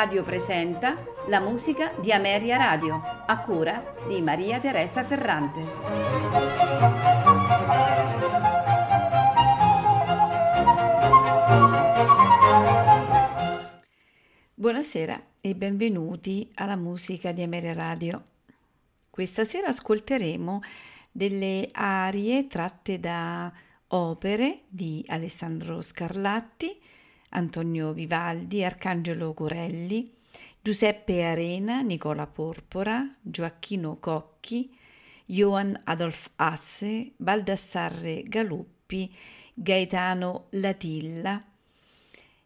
Radio presenta la musica di Ameria Radio, a cura di Maria Teresa Ferrante. Buonasera e benvenuti alla musica di Ameria Radio. Questa sera ascolteremo delle arie tratte da opere di Alessandro Scarlatti, Antonio Vivaldi, Arcangelo Corelli, Giuseppe Arena, Nicola Porpora, Gioacchino Cocchi, Johann Adolf Asse, Baldassarre Galuppi, Gaetano Latilla,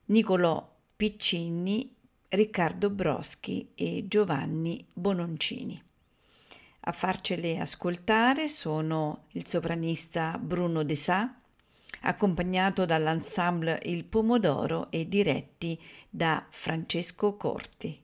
Nicolò Piccini, Riccardo Broschi e Giovanni Bononcini. A farcele ascoltare sono il sopranista Bruno De Sa, accompagnato dall'ensemble Il Pomodoro e diretti da Francesco Corti.